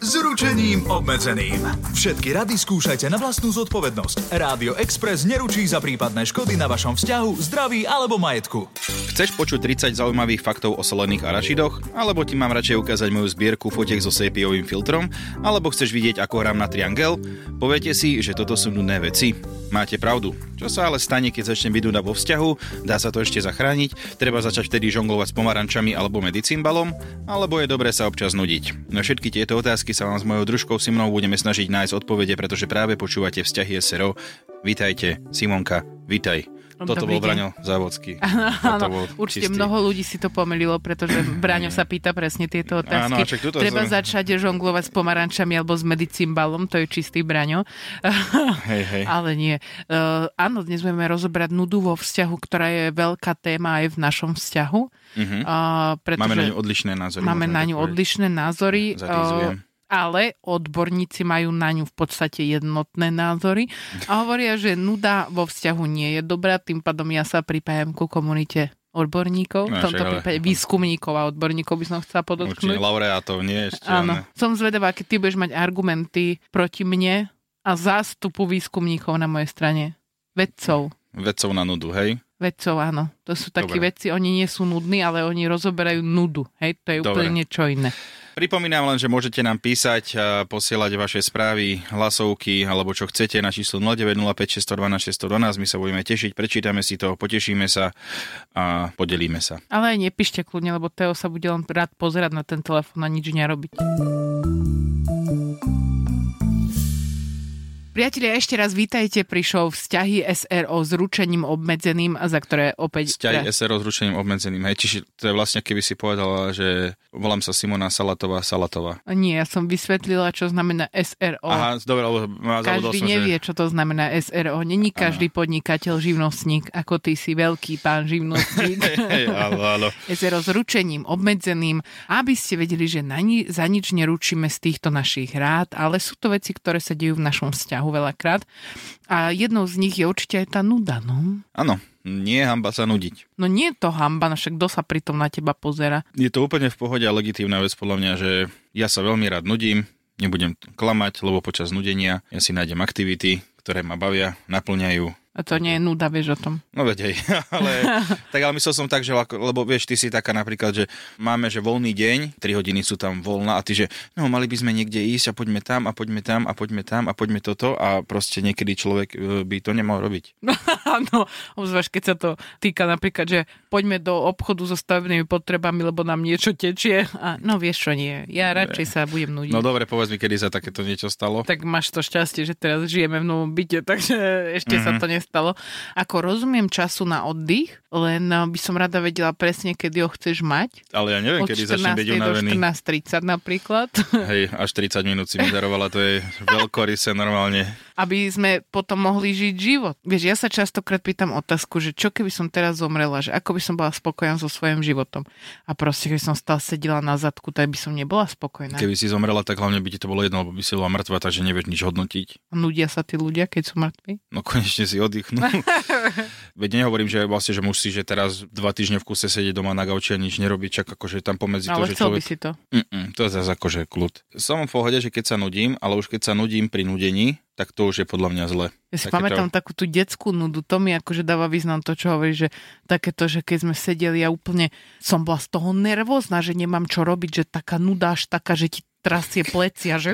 s ručením obmedzeným. Všetky rady skúšajte na vlastnú zodpovednosť. Rádio Express neručí za prípadné škody na vašom vzťahu, zdraví alebo majetku. Chceš počuť 30 zaujímavých faktov o solených arašidoch? Alebo ti mám radšej ukázať moju zbierku fotiek so sépiovým filtrom? Alebo chceš vidieť, ako hrám na triangel? Poviete si, že toto sú nudné veci? Máte pravdu. Čo sa ale stane, keď začne byť nuda vo vzťahu? Dá sa to ešte zachrániť? Treba začať vtedy žonglovať s pomarančami alebo medicimbalom? Alebo je dobré sa občas nudiť? Na všetky tieto otázky sa vám s mojou družkou Simonou budeme snažiť nájsť odpovede, pretože práve počúvate vzťahy SRO. Vítajte, Simonka, vítaj. Toto Dobrý bol deň. Braňo Závodský. Áno, bol určite čistý. mnoho ľudí si to pomýlilo, pretože Braňo sa pýta presne tieto Áno, otázky. čak tuto Treba som- začať žonglovať s pomarančami alebo s medicimbalom, to je čistý Braňo. Hej, hej. Ale nie. Uh, áno, dnes budeme rozobrať nudu vo vzťahu, ktorá je veľká téma aj v našom vzťahu. Mhm. Uh, Máme na ňu odlišné názory. máme na ňu odlišné názory. Uh, ale odborníci majú na ňu v podstate jednotné názory a hovoria, že nuda vo vzťahu nie je dobrá, tým pádom ja sa pripájam ku komunite odborníkov, No, v tomto však ale- prípade výskumníkov a odborníkov by som chcela Určite podotknúť. laureátov, nie ešte. Áno, Áno. som zvedavá, keď ty budeš mať argumenty proti mne a zástupu výskumníkov na mojej strane. Vedcov. Vedcov na nudu, hej? Vedcov, áno. To sú takí Dobre. veci, oni nie sú nudní, ale oni rozoberajú nudu. Hej, to je Dobre. úplne niečo iné. Pripomínam len, že môžete nám písať posielať vaše správy, hlasovky alebo čo chcete na číslo 0905 612 612. My sa budeme tešiť, prečítame si to, potešíme sa a podelíme sa. Ale aj nepíšte kľudne, lebo Teo sa bude len rád pozerať na ten telefón a nič nerobiť. Priatelia, ešte raz vítajte pri show Vzťahy SRO s ručením obmedzeným, za ktoré opäť... Vzťahy SRO s ručením obmedzeným. Hej, čiže to je vlastne, keby si povedala, že volám sa Simona Salatová Salatová. Nie, ja som vysvetlila, čo znamená SRO. Aha, dobre, zabudol Každý som, nevie, že... čo to znamená SRO. Není každý podnikateľ živnostník, ako ty si veľký pán živnostník. Áno, áno. SRO s ručením obmedzeným, aby ste vedeli, že na ni- za nič neručíme z týchto našich rád, ale sú to veci, ktoré sa dejú v našom vzťahu veľakrát. A jednou z nich je určite aj tá nuda, no. Áno, nie je hamba sa nudiť. No nie je to hamba, no však kto sa pritom na teba pozera? Je to úplne v pohode a legitívna vec podľa mňa, že ja sa veľmi rád nudím, nebudem klamať, lebo počas nudenia ja si nájdem aktivity, ktoré ma bavia, naplňajú. A to nie je nuda, vieš o tom. No veď hej, ale, tak ale myslel som tak, že lebo vieš, ty si taká napríklad, že máme, že voľný deň, 3 hodiny sú tam voľná a ty, že no mali by sme niekde ísť a poďme tam a poďme tam a poďme tam a poďme toto a proste niekedy človek e, by to nemal robiť. Áno, obzvlášť keď sa to týka napríklad, že poďme do obchodu so stavebnými potrebami, lebo nám niečo tečie. A no vieš čo nie, ja radšej sa budem nudiť. No dobre, povedz mi, kedy sa takéto niečo stalo. tak máš to šťastie, že teraz žijeme v novom byte, takže ešte Mhm. mm-hmm. sa to nestalo. Ako rozumiem času na oddych, len eh, by som rada vedela presne, kedy ho chceš mať. Ale ja neviem, Od kedy začnem byť 14. do unavený. 14.30 napríklad. Hej, až 30 minút si mi darovala, to je veľkoryse normálne. aby sme potom mohli žiť život. Vieš, ja sa častokrát pýtam otázku, že čo keby som teraz zomrela, že ako by som bola spokojná so svojím životom. A proste, keby som stále sedela na zadku, tak by som nebola spokojná. Keby si zomrela, tak hlavne by ti to bolo jedno, lebo by si bola mŕtva, takže nevieš nič hodnotiť. Nudia sa tí ľudia, keď sú mŕtvi. No konečne si oddychnú. Veď nehovorím, že vlastne, že musíš že teraz dva týždne v kuse sedieť doma na gauči a nič nerobiť, čak akože tam pomedzi Ale to, že chcel by človek... si to. Mm-mm, to je zase akože kľud. Som v pohode, že keď sa nudím, ale už keď sa nudím pri nudení, tak to už je podľa mňa zle. Ja si Takéto- pamätám takú tú detskú nudu, to mi akože dáva význam to, čo hovorí, že takéto, že keď sme sedeli, ja úplne som bola z toho nervózna, že nemám čo robiť, že taká nuda až taká, že ti trasie plecia, že...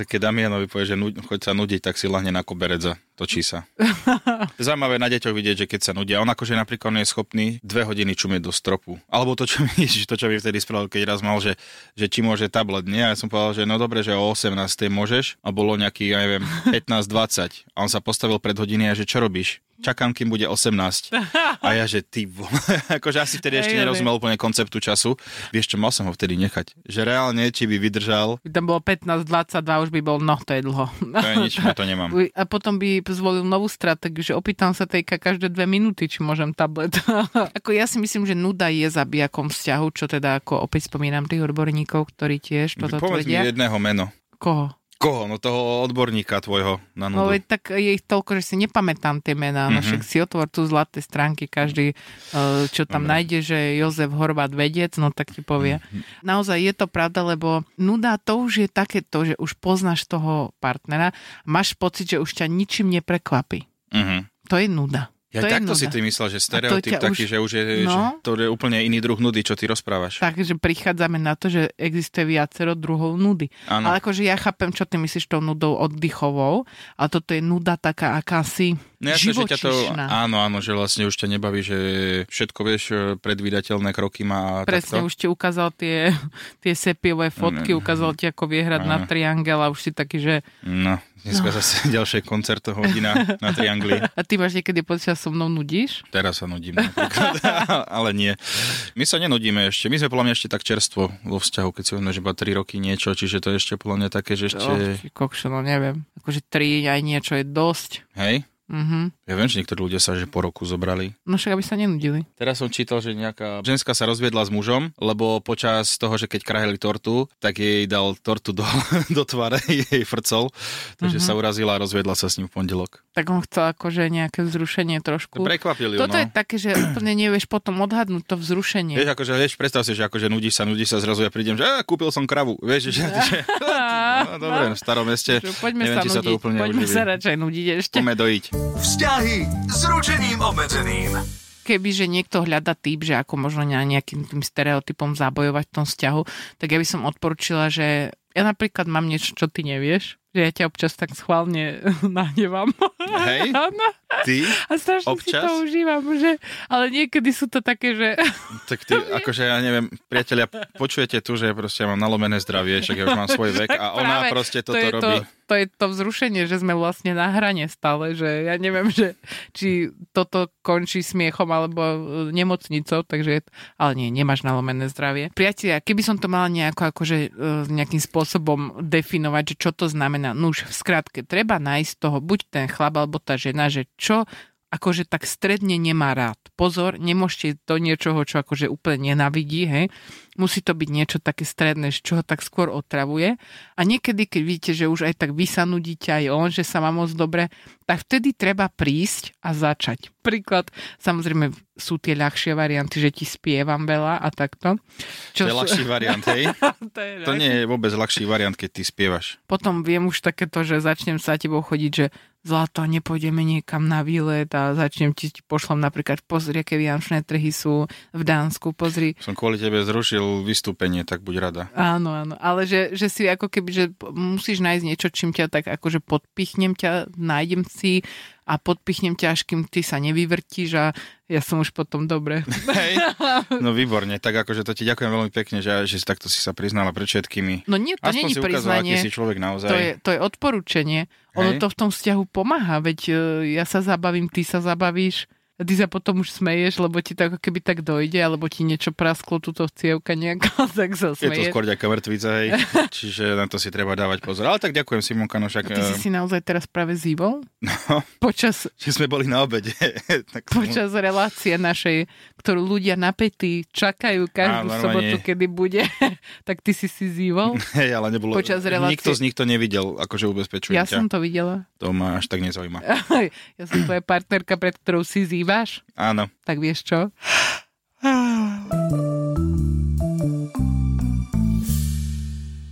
Keď Damianovi povie, že choď sa nudiť, tak si lahne na koberec a točí sa. Zaujímavé na deťoch vidieť, že keď sa nudia, on akože napríklad nie je schopný dve hodiny čumieť do stropu. Alebo to, čo mi, to, čo mi vtedy spravil, keď raz mal, že, že či môže tablet, nie? A ja som povedal, že no dobre, že o 18. môžeš. A bolo nejaký, ja neviem, 15-20. A on sa postavil pred hodiny a že čo robíš? Čakám, kým bude 18. A ja, že ty, akože asi vtedy ešte nerozumel úplne konceptu času. Vieš čo, mal som ho vtedy nechať. Že reálne, či by vydržal. Tam bolo 15, 22, už by bol, no to je dlho. To je nič, to nemám. A potom by zvolil novú stratégiu, že opýtam sa tejka každé dve minúty, či môžem tablet. ako ja si myslím, že nuda je zabijakom vzťahu, čo teda ako opäť spomínam tých odborníkov, ktorí tiež toto Povedz tvrdia. mi jedného meno. Koho? Koho? No toho odborníka tvojho na nudu. No tak je ich toľko, že si nepamätám tie mená. Mm-hmm. No však si otvor tu zlaté stránky, každý, eh, čo tam Dobre. nájde, že Jozef Horvát vedec, no tak ti povie. Mm-hmm. Naozaj je to pravda, lebo nuda to už je takéto, že už poznáš toho partnera, máš pocit, že už ťa ničím neprekvapí. Mm-hmm. To je nuda. Ja to takto si ty myslel, že stereotyp taký, už... že už je, no? že to je úplne iný druh nudy, čo ty rozprávaš. Takže prichádzame na to, že existuje viacero druhov nudy. Ano. Ale akože ja chápem, čo ty myslíš tou nudou oddychovou, a toto je nuda taká akási No jasne, že ťa to, áno, áno, že vlastne už ťa nebaví, že všetko vieš, predvídateľné kroky má. Presne, takto. už ti ukázal tie, tie sepiové fotky, ukázal ti, ako viehrať na triangel a už si taký, že... No, dneska no. zase ďalšie koncert hodina na triangli. A ty máš niekedy počas so mnou nudíš? Teraz sa nudím ale nie. My sa nenudíme ešte, my sme podľa mňa ešte tak čerstvo vo vzťahu, keď si že iba 3 roky niečo, čiže to je ešte podľa mňa také, že ešte... Oh, kokšo, no neviem. Akože 3 aj niečo je dosť. Hej? Mm-hmm. Ja viem, že niektorí ľudia sa že po roku zobrali. No však, aby sa nenudili. Teraz som čítal, že nejaká ženská sa rozviedla s mužom, lebo počas toho, že keď kraheli tortu, tak jej dal tortu do, do tvare, jej frcol, takže mm-hmm. sa urazila a rozviedla sa s ním v pondelok. Tak on chcel akože nejaké vzrušenie trošku. Prekvapili Toto no. je také, že úplne nevieš potom odhadnúť to vzrušenie. Vieš, akože, vieš, predstav si, že akože nudí sa, nudí sa, zrazu ja prídem, že kúpil som kravu. Vieš, že, že, no, dobre, v starom meste. Poďme neviem, sa nudiť, sa to úplne poďme sa radšej nudiť ešte. Poďme dojiť. Vzťahy s ručením obmedzeným že niekto hľada typ, že ako možno nejakým tým stereotypom zabojovať v tom vzťahu, tak ja by som odporčila, že ja napríklad mám niečo, čo ty nevieš, že ja ťa občas tak schválne nahnevam. Hej? Ty? A strašne občas? si to užívam, že... Ale niekedy sú to také, že... Tak ty, akože ja neviem, priatelia, počujete tu, že proste ja mám nalomené zdravie, však ja už mám svoj vek a ona proste toto to robí. To, to je to vzrušenie, že sme vlastne na hrane stále, že ja neviem, že či toto končí smiechom alebo e, nemocnicou, takže, ale nie, nemáš nalomené zdravie. Priatelia, keby som to mala nejako akože e, nejakým spôsobom definovať, že čo to znamená, no už v skratke, treba nájsť toho, buď ten chlap alebo tá žena, že čo akože tak stredne nemá rád. Pozor, nemôžete do niečoho, čo akože úplne nenavidí, hej. Musí to byť niečo také stredné, čo ho tak skôr otravuje. A niekedy, keď vidíte, že už aj tak vy sa nudíte, aj on, že sa má moc dobre, tak vtedy treba prísť a začať. Príklad, samozrejme sú tie ľahšie varianty, že ti spievam veľa a takto. Čo to je sú... ľahší variant, hej? to, je to nie je vôbec ľahší variant, keď ty spievaš. Potom viem už takéto, že začnem sa tebou chodiť, že zlato, nepôjdeme niekam na výlet a začnem ti, ti pošlom napríklad, pozri, aké vianočné trhy sú v Dánsku, pozri. Som kvôli tebe zrušil vystúpenie, tak buď rada. Áno, áno, ale že, že si ako keby, že musíš nájsť niečo, čím ťa tak akože podpichnem ťa, nájdem si a podpichnem ťa, až kým ty sa nevyvrtíš a ja som už potom dobre. Hej, no výborne, tak akože to ti ďakujem veľmi pekne, že, že takto si sa priznala pred všetkými. No nie, to nie je priznanie. si človek naozaj. To je, to je odporúčanie. Ono to v tom vzťahu pomáha, veď e, ja sa zabavím, ty sa zabavíš a ty sa potom už smeješ, lebo ti to ako keby tak dojde, alebo ti niečo prasklo túto cievka nejaká, tak sa smeješ. Je to skôr ďaká mŕtvica, hej. Čiže na to si treba dávať pozor. Ale tak ďakujem Simonka, no však... Ty si eh, si naozaj teraz práve zývol? No, počas... Že sme boli na obede. tak počas som... relácie našej, ktorú ľudia napätí čakajú každú Á, sobotu, kedy bude, tak ty si si zývol? Hej, ale nebolo... Počas relácie... Nikto z nich to nevidel, akože ubezpečujem Ja ťa. som to videla. To ma až tak nezaujíma. ja som tvoja partnerka, pred ktorou si zýval Díváš? Áno. Tak vieš čo?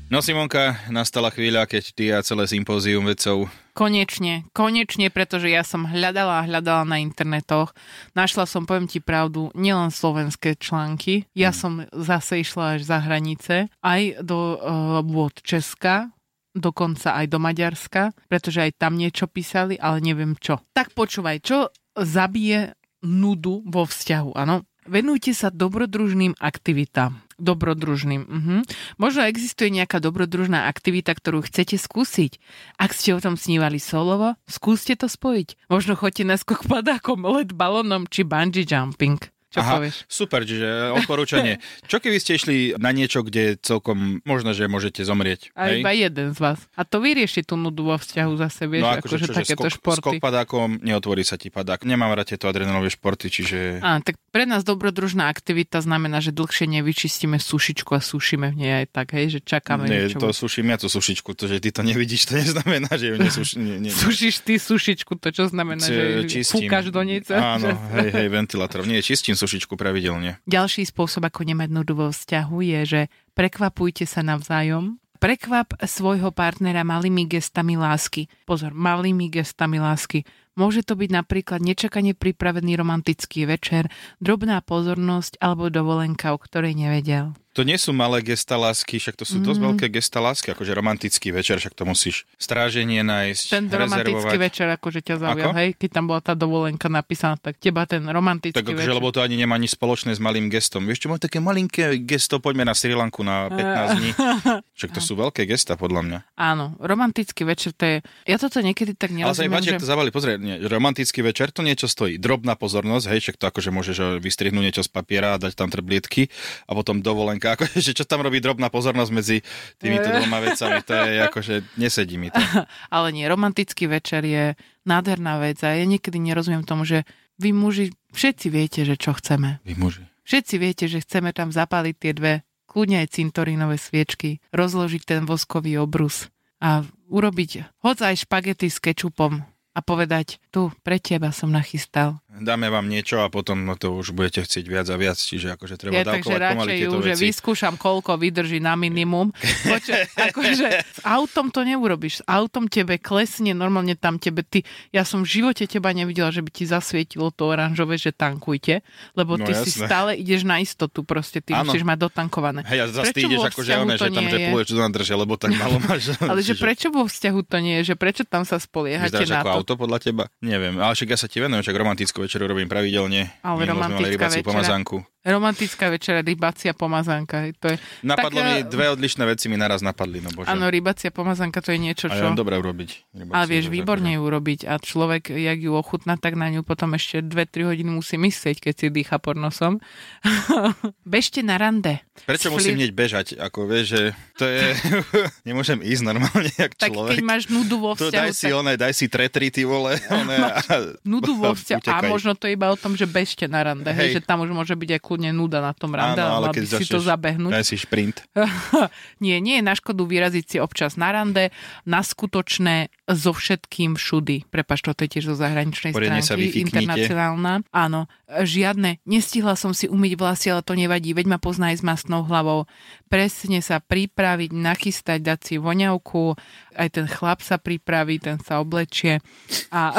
No Simonka, nastala chvíľa, keď ty a celé sympózium vedcov... Konečne, konečne, pretože ja som hľadala a hľadala na internetoch. Našla som, poviem ti pravdu, nielen slovenské články. Ja hmm. som zase išla až za hranice, aj do uh, vôd Česka, dokonca aj do Maďarska, pretože aj tam niečo písali, ale neviem čo. Tak počúvaj, čo zabije nudu vo vzťahu, áno? Venujte sa dobrodružným aktivitám. Dobrodružným. Uh-huh. Možno existuje nejaká dobrodružná aktivita, ktorú chcete skúsiť. Ak ste o tom snívali solovo, skúste to spojiť. Možno chodte na skok padákom, let balónom či bungee jumping. Čo Aha, povieš? Super, čiže odporúčanie. Čo keby ste išli na niečo, kde celkom možno, že môžete zomrieť? A hej? iba jeden z vás. A to vyrieši tú nudu vo vzťahu zase, vieš, no, akože, akože takéto skok, športy. Skok padákom, neotvorí sa ti padák. Nemám rád tieto adrenalové športy, čiže... Á, tak pre nás dobrodružná aktivita znamená, že dlhšie nevyčistíme sušičku a sušíme v nej aj tak, hej, že čakáme Nie, niečo. to suším ja tú sušičku, to, že ty to nevidíš, to neznamená, že ju nesuš... Nie, nie, Sušíš ty sušičku, to čo znamená, že čistím. fúkaš do nej? Áno, hej, hej, ventilátor. Nie, čistím sušičku pravidelne. Ďalší spôsob, ako nemať nudu vo vzťahu je, že prekvapujte sa navzájom, Prekvap svojho partnera malými gestami lásky. Pozor, malými gestami lásky. Môže to byť napríklad nečakane pripravený romantický večer, drobná pozornosť alebo dovolenka, o ktorej nevedel. To nie sú malé gesta lásky, však to sú mm. dosť veľké gesta lásky, akože romantický večer, však to musíš stráženie nájsť, Ten romantický večer, akože ťa zaujal, hej, keď tam bola tá dovolenka napísaná, tak teba ten romantický tak, akože, večer. lebo to ani nemá nič spoločné s malým gestom. Vieš čo, také malinké gesto, poďme na Sri Lanku na 15 dní. Však to sú veľké gesta, podľa mňa. Áno, romantický večer, to je... Ja toto niekedy tak nerozumiem, Ale sa mi páči, že... to zavali, pozrieť, nie, romantický večer to niečo stojí. Drobná pozornosť, hej, však to akože môžeš vystrihnúť niečo z papiera a dať tam trblietky a potom dovolenka, akože čo tam robí drobná pozornosť medzi týmito dvoma vecami. To je akože, nesedí mi to. Ale nie, romantický večer je nádherná vec a ja niekedy nerozumiem tomu, že vy muži všetci viete, že čo chceme. Vy muži. Všetci viete, že chceme tam zapaliť tie dve kľudne aj cintorínové sviečky, rozložiť ten voskový obrus a urobiť hoď aj špagety s kečupom a povedať, tu, pre teba som nachystal dáme vám niečo a potom no to už budete chcieť viac a viac, čiže akože treba ja, dávkovať pomaly tieto ju, veci. že vyskúšam, koľko vydrží na minimum. Poče, akože s autom to neurobiš. S autom tebe klesne, normálne tam tebe, ty, ja som v živote teba nevidela, že by ti zasvietilo to oranžové, že tankujte, lebo ty no, si stále ideš na istotu, proste ty ano. musíš mať dotankované. Hej, a zase ty ideš akože one, že tam že to nadržia, lebo tak malo máš. Ale že prečo vo vzťahu to nie je, že prečo tam sa spoliehate na to? auto podľa teba? Neviem, ale však ja sa ti venujem, však romantickú večeru robím pravidelne. Ale romantická večera. pomazánku. Romantická večera, rybacia pomazánka. To je Napadlo taká... mi dve odlišné veci mi naraz napadli. No bože. Áno, rybacia pomazánka to je niečo, čo... A dobre urobiť. Rybaciu, Ale vieš, výborne ju urobiť a človek, jak ju ochutná, tak na ňu potom ešte 2-3 hodiny musí myslieť, keď si dýcha pornosom. Bežte na rande. Prečo Sfli... musím hneď bežať? Ako vieš, že to je... Nemôžem ísť normálne, jak tak človek. keď máš nudu vo vzťahu... To daj si tak... one, daj si tretry, ty vole. One, a... nudu vo vzťahu. A možno to je iba o tom, že bežte na rande. Hej. Hej, že tam už môže byť aj kľudne nuda na tom rande, Áno, ale keď si to zabehnúť. Si šprint. nie, nie je na škodu vyraziť si občas na rande, na skutočné so všetkým všudy. Prepač, to je tiež zo zahraničnej Poriadne stránky, internacionálna. Áno, žiadne, nestihla som si umyť vlasy, ale to nevadí, veď ma pozná aj s masnou hlavou. Presne sa pripraviť, nachystať, dať si voňavku, aj ten chlap sa pripraví, ten sa oblečie. A,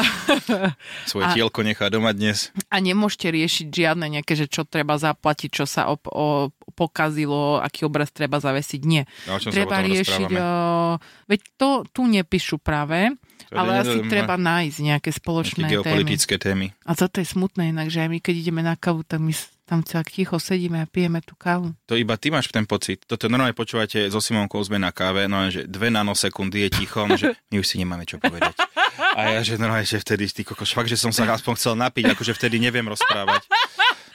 Svoje a, tielko nechá doma dnes. A nemôžete riešiť žiadne nejaké, že čo treba zaplatiť, čo sa op, o, pokazilo, aký obraz treba zavesiť. Nie. No, treba riešiť... O, veď to tu nepíšu práve, ale asi treba nájsť nejaké spoločné geopolitické témy. témy. A toto je smutné inak, že aj my keď ideme na kavu, tak my tam celak ticho sedíme a pijeme tú kávu. To iba ty máš ten pocit. Toto normálne počúvate so Simonkou sme na káve, no že dve nanosekundy je ticho, no, že my už si nemáme čo povedať. A ja, že normálne, že vtedy, ty kokos, fakt, že som sa aspoň chcel napiť, akože vtedy neviem rozprávať.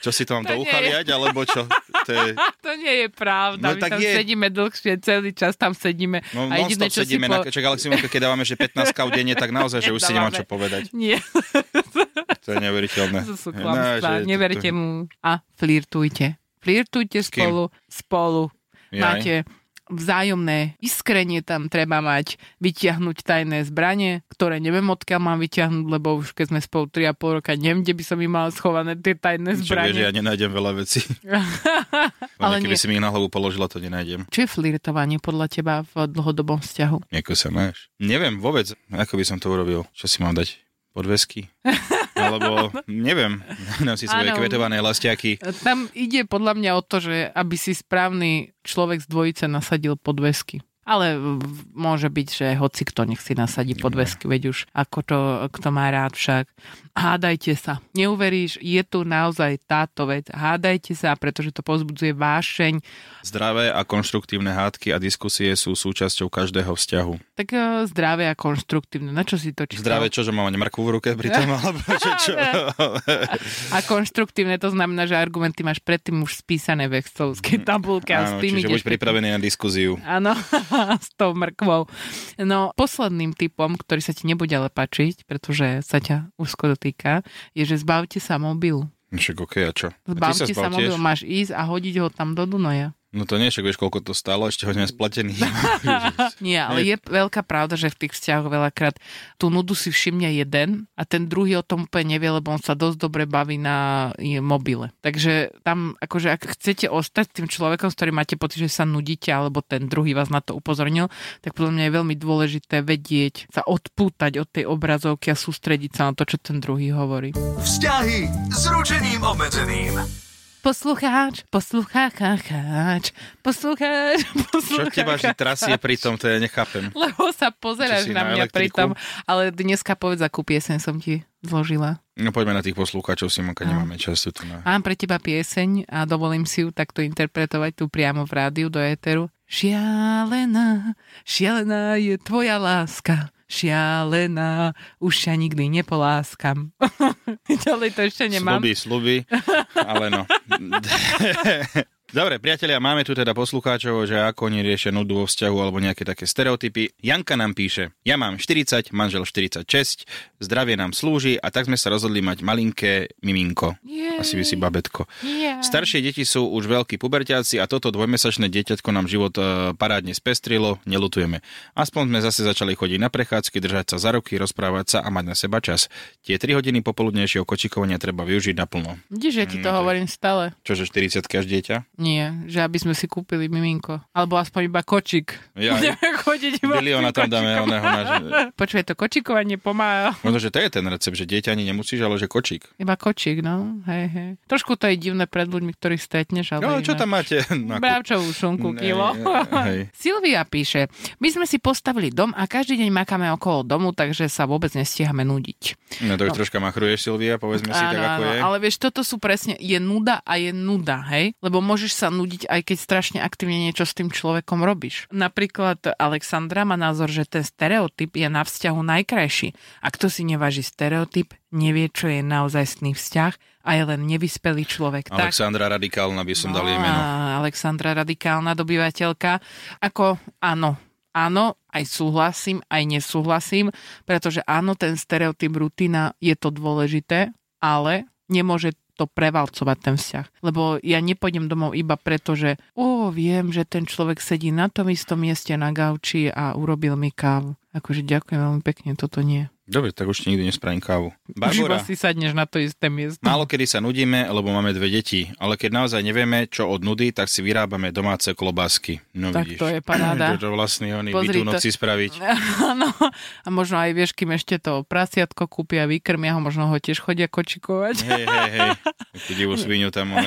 Čo si to mám to do ucha liať, alebo čo? To, je... to nie je pravda. No, My tam je... sedíme dlhšie, celý čas tam sedíme. No, a jediné, čo sedíme, si po... na... čak, ale si keď dávame, že 15 káv denne, tak naozaj, že už si nemám čo povedať. Nie. To je neuveriteľné. To sú klamstvá. No, Neverte to... mu. A flirtujte. Flirtujte spolu. Spolu. Jaj. Máte vzájomné iskrenie tam treba mať, vyťahnuť tajné zbranie, ktoré neviem odkiaľ mám vyťahnuť, lebo už keď sme spolu 3,5 roka, neviem, kde by som im mal schované tie tajné zbranie. Čo vieš, ja nenájdem veľa vecí. Ale keby nie. si mi ich na hlavu položila, to nenájdem. Čo je flirtovanie podľa teba v dlhodobom vzťahu? Ako sa máš? Neviem vôbec, ako by som to urobil. Čo si mám dať? Podvesky? Alebo neviem, si svoje ano, kvetované lastiaky. Tam ide podľa mňa o to, že aby si správny človek z dvojice nasadil podvesky. Ale môže byť, že hoci kto nech si nasadí podvesky, veď už ako to, kto má rád však. Hádajte sa. Neuveríš, je tu naozaj táto vec. Hádajte sa, pretože to pozbudzuje vášeň. Zdravé a konštruktívne hádky a diskusie sú súčasťou každého vzťahu. Tak eh, zdravé a konštruktívne. Na čo si to čítal? Zdravé, čo, že mám mrkvu v ruke pri tom, alebo čo, čo? A konštruktívne to znamená, že argumenty máš predtým už spísané v excelovskej tabulke a s Áno, tým čiže buď pripravený na diskuziu. Áno, s tou mrkvou. No, posledným typom, ktorý sa ti nebude ale páčiť, pretože sa ťa úzko dotýka, je, že zbavte sa mobilu. Však okej, a čo? Zbavte sa, zbav mobil, máš ísť a hodiť ho tam do Dunoja. No to nie, však vieš, koľko to stálo, ešte ho nemáš splatený. Nie, ale je veľká pravda, že v tých vzťahoch veľakrát tú nudu si všimne jeden a ten druhý o tom úplne nevie, lebo on sa dosť dobre baví na mobile. Takže tam, akože ak chcete ostať tým človekom, s ktorým máte pocit, že sa nudíte, alebo ten druhý vás na to upozornil, tak podľa mňa je veľmi dôležité vedieť sa odpútať od tej obrazovky a sústrediť sa na to, čo ten druhý hovorí. Vzťahy s ručením obmedzeným. Poslucháč, poslucháč, poslucháč, Čo poslucháč. teba vždy trasie pri tom, to ja nechápem. Lebo sa pozeráš na na mňa elektriku? pritom, ale dneska povedz, akú pieseň som ti zložila. No poďme na tých poslúchačov, Simonka, nemáme času tu na... Mám pre teba pieseň a dovolím si ju takto interpretovať tu priamo v rádiu do éteru. Šialená, šialená je tvoja láska, šialená, už ťa nikdy nepoláskam. Ďalej to ešte nemám. Sluby, sluby, ale no. Dobre, priatelia, máme tu teda poslucháčov, že ako oni riešia nudu vo vzťahu alebo nejaké také stereotypy. Janka nám píše, ja mám 40, manžel 46, zdravie nám slúži a tak sme sa rozhodli mať malinké miminko. Jej. Asi by si babetko. Yeah. Staršie deti sú už veľkí puberťáci a toto dvojmesačné dieťatko nám život e, parádne spestrilo, nelutujeme. Aspoň sme zase začali chodiť na prechádzky, držať sa za ruky, rozprávať sa a mať na seba čas. Tie 3 hodiny popoludnejšieho kočikovania treba využiť naplno. Vidíš, ja ti to Mm, je- hovorím stále. Čože 40 až dieťa? Nie, že aby sme si kúpili miminko. Alebo aspoň iba kočik. Ja, Budeme chodiť iba tým tam dáme oného na... Počuje, to kočikovanie pomáha. Možno, že to je ten recept, že dieťa ani nemusíš, ale že kočík. Iba kočík, no. Hej, hej. Trošku to je divné pred ľuďmi, ktorých stretneš, ale... No, čo tam máte? Na Bravčovú šunku Ne, kilo. hej. Silvia píše, my sme si postavili dom a každý deň makáme okolo domu, takže sa vôbec nestíhame nudiť. No to už troška machruješ, Silvia, povedzme si tak, ako je. ale vieš, toto sú presne, je nuda a je nuda, hej? Lebo môžeš sa nudiť, aj keď strašne aktívne niečo s tým človekom robíš. Napríklad Alexandra má názor, že ten stereotyp je na vzťahu najkrajší. A kto si neváži stereotyp, nevie, čo je naozajstný vzťah a je len nevyspelý človek. Tak Alexandra Radikálna by som dal jej meno. Alexandra radikálna dobyvateľka. Ako áno, áno, aj súhlasím, aj nesúhlasím, pretože áno, ten stereotyp rutina je to dôležité, ale nemôže to prevalcovať ten vzťah. Lebo ja nepôjdem domov iba preto, že o, viem, že ten človek sedí na tom istom mieste na gauči a urobil mi kávu. Akože ďakujem veľmi pekne, toto nie. Dobre, tak už nikdy nespravím kávu. Už Barbora, si sadneš na to isté miesto. málo kedy sa nudíme, lebo máme dve deti, ale keď naozaj nevieme, čo od nudy, tak si vyrábame domáce klobásky. No tak vidíš. to je paráda. Čo to vlastne oni Pozri bytú to. noci spraviť. Áno, a možno aj vieš, kým ešte to prasiatko kúpia, vykrmia ho, možno ho tiež chodia kočikovať. Hej, hej, hej. Takú divú svinu tam,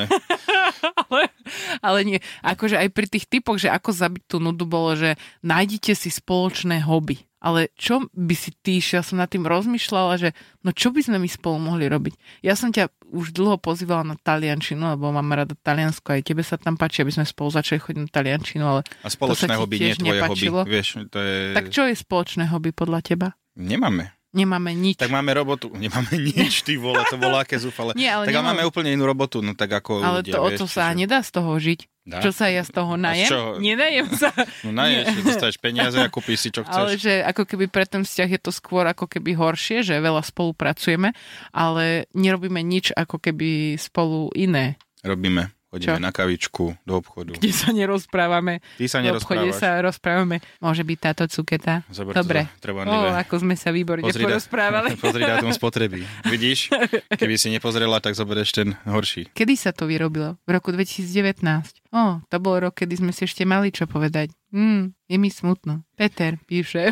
ale, ale nie, akože aj pri tých typoch, že ako zabiť tú nudu bolo, že nájdite si spoločné hobby. Ale čo by si ty, som nad tým rozmýšľala, že no čo by sme my spolu mohli robiť? Ja som ťa už dlho pozývala na taliančinu, lebo mám rada Taliansko, aj tebe sa tam páči, aby sme spolu začali chodiť na taliančinu, ale A spoločné To sa hobby, nie tvoje nepáčilo? hobby. Vieš, to je... tak čo je spoločné hobby podľa teba? Nemáme. Nemáme nič. Tak máme robotu. Nemáme nič, ty vole, to bolo aké zúfale. Nie, ale tak ale nemám- máme úplne inú robotu, no tak ako Ale ľudia, to, o vieš, to sa čiže- nedá z toho žiť. Dá? Čo sa ja z toho najem? Nenajem sa. No naješ, že dostaneš peniaze a kúpiš si, čo Ale chceš. že ako keby pre ten vzťah je to skôr ako keby horšie, že veľa spolupracujeme, ale nerobíme nič ako keby spolu iné, Robíme. Čo? Chodíme na kavičku, do obchodu. kde sa nerozprávame. Ty sa V obchode sa rozprávame. Môže byť táto cuketa. To Dobre. za treba O, ako sme sa výborne Pozri, da- porozprávali. Pozri dátum spotreby. Vidíš? Keby si nepozrela, tak zoberieš ten horší. Kedy sa to vyrobilo? V roku 2019. O, to bol rok, kedy sme si ešte mali čo povedať. Hmm, je mi smutno. Peter píše.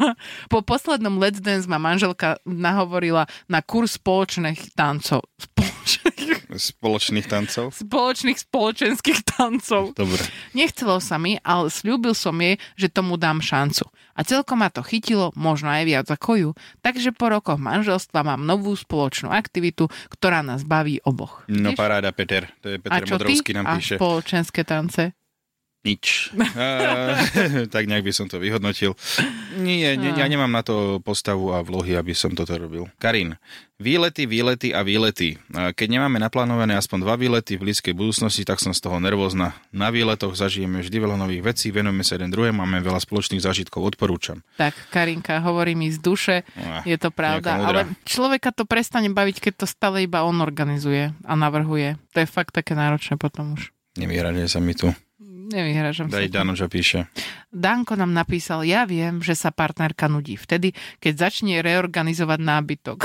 po poslednom Let's Dance ma manželka nahovorila na kurz spoločných tancov. Spoločných Spoločných tancov? Spoločných spoločenských tancov. Dobre. Nechcelo sa mi, ale slúbil som jej, že tomu dám šancu. A celkom ma to chytilo, možno aj viac ako ju. Takže po rokoch manželstva mám novú spoločnú aktivitu, ktorá nás baví oboch. No Vidíš? paráda, Peter. To je A Peter čo Modrovský ty? nám A píše. spoločenské tance? Nič. A, tak nejak by som to vyhodnotil. Nie, nie, ja nemám na to postavu a vlohy, aby som toto robil. Karin, výlety, výlety a výlety. A Keď nemáme naplánované aspoň dva výlety v blízkej budúcnosti, tak som z toho nervózna. Na výletoch zažijeme vždy veľa nových vecí, venujeme sa jeden druhému, máme veľa spoločných zážitkov, odporúčam. Tak, Karinka, hovorí mi z duše, Ah, je to pravda, ale človeka to prestane baviť, keď to stále iba on organizuje a navrhuje. To je fakt také náročné potom už. Nevyhraďuje sa mi tu. Nevyhražam sa. Daj Danoža píše. Danko nám napísal, ja viem, že sa partnerka nudí vtedy, keď začne reorganizovať nábytok.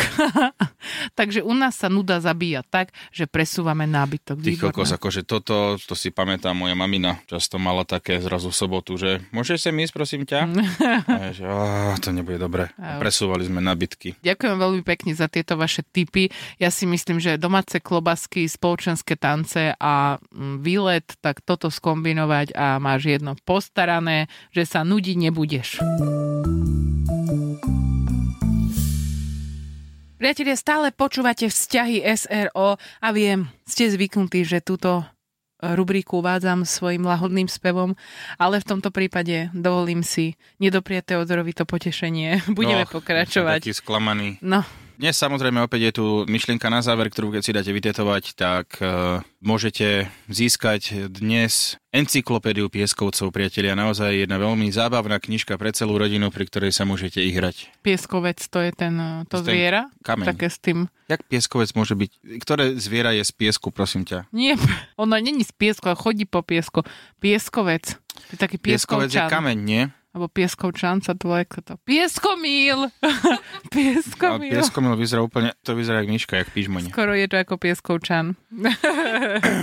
Takže u nás sa nuda zabíja tak, že presúvame nábytok. Ty kokos, akože toto, to si pamätám, moja mamina často mala také zrazu v sobotu, že môžeš sem ísť, prosím ťa? A že, á, to nebude dobre. A presúvali sme nabytky. Ďakujem veľmi pekne za tieto vaše tipy. Ja si myslím, že domáce klobasky, spoločenské tance a mm, výlet, tak toto skombinovať a máš jedno postarané, že sa nudiť nebudeš. Priatelia, stále počúvate vzťahy SRO a viem, ste zvyknutí, že túto rubriku uvádzam svojim lahodným spevom, ale v tomto prípade dovolím si nedopriať Teodorovi to potešenie. Budeme Och, pokračovať. Taký sklamaný. No, Dnes samozrejme opäť je tu myšlienka na záver, ktorú keď si dáte vytetovať, tak uh, môžete získať dnes encyklopédiu pieskovcov, priatelia. Naozaj jedna veľmi zábavná knižka pre celú rodinu, pri ktorej sa môžete ihrať. pieskovec to je ten, eh, to ten zviera? kameň. Také s tým... Jak pieskovec môže byť? Ktoré zviera je z piesku, prosím ťa? Nie, ona není z piesku, ale chodí po piesku. Pieskovec. Je taký Pieskovec je pieskovčan. kameň, nie? Alebo pieskovčan sa to volá, to. Pieskomíl! Pieskomíl. pieskomil vyzerá úplne, to vyzerá jak myška, jak pížmoň. Skoro je to ako pieskovčan.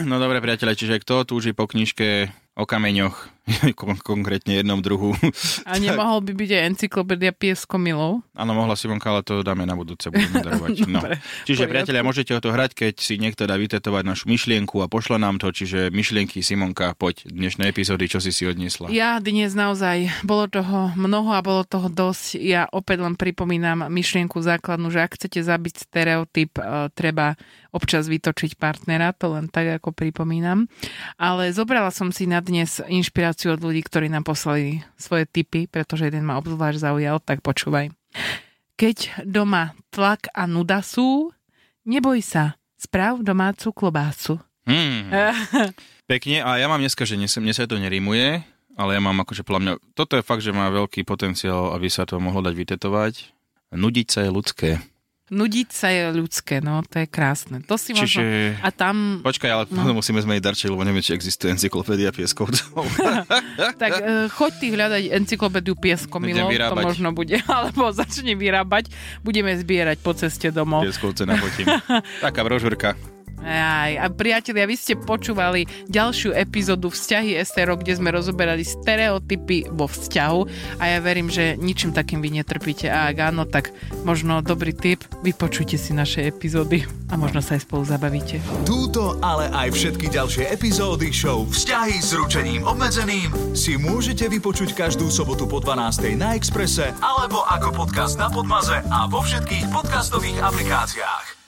No dobre, priateľe, čiže kto túži po knižke o kameňoch, kon- konkrétne jednom druhu. A nemohol by byť aj encyklopédia pieskomilov? Áno, mohla si vonka, ale to dáme na budúce, budeme darovať. No. Dobre, Čiže, poriadku. priatelia, môžete o to hrať, keď si niekto dá vytetovať našu myšlienku a pošle nám to, čiže myšlienky Simonka, poď dnešnej epizódy, čo si si odniesla. Ja dnes naozaj, bolo toho mnoho a bolo toho dosť. Ja opäť len pripomínam myšlienku základnú, že ak chcete zabiť stereotyp, eh, treba občas vytočiť partnera, to len tak ako pripomínam. Ale zobrala som si na dnes inšpiráciu od ľudí, ktorí nám poslali svoje tipy, pretože jeden ma obzvlášť zaujal, tak počúvaj. Keď doma tlak a nuda sú, neboj sa, správ domácu klobásu. Hmm. Pekne, a ja mám dneska, že dnes, mne sa to nerímuje, ale ja mám akože podľa mňa, toto je fakt, že má veľký potenciál, aby sa to mohlo dať vytetovať. Nudiť sa je ľudské. Nudiť sa je ľudské, no to je krásne. To si Čiže... možno... A tam, Počkaj, ale no. musíme zmeniť darček, lebo neviem, či existuje encyklopédia pieskovcov. tak uh, choď ty hľadať encyklopédiu pieskomilov, to možno bude, alebo začne vyrábať, budeme zbierať po ceste domov. Pieskovce nafotím. Taká brožúrka. Aj, a priatelia, vy ste počúvali ďalšiu epizódu Vzťahy SRO, kde sme rozoberali stereotypy vo vzťahu a ja verím, že ničím takým vy netrpíte a ak áno, tak možno dobrý tip, vypočujte si naše epizódy a možno sa aj spolu zabavíte. Túto, ale aj všetky ďalšie epizódy show Vzťahy s ručením obmedzeným si môžete vypočuť každú sobotu po 12. na Exprese alebo ako podcast na Podmaze a vo všetkých podcastových aplikáciách.